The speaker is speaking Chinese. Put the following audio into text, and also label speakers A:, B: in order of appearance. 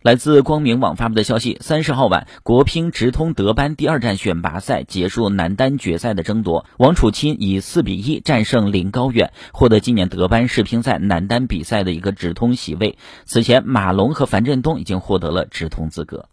A: 来自光明网发布的消息三十号晚国乒直通德班第二站选拔赛结束男单决赛的争夺王楚钦以四比一战胜林高远获得今年德班世乒赛男单比赛的一个直通席位。此前马龙和樊振东已经获得了直通资格。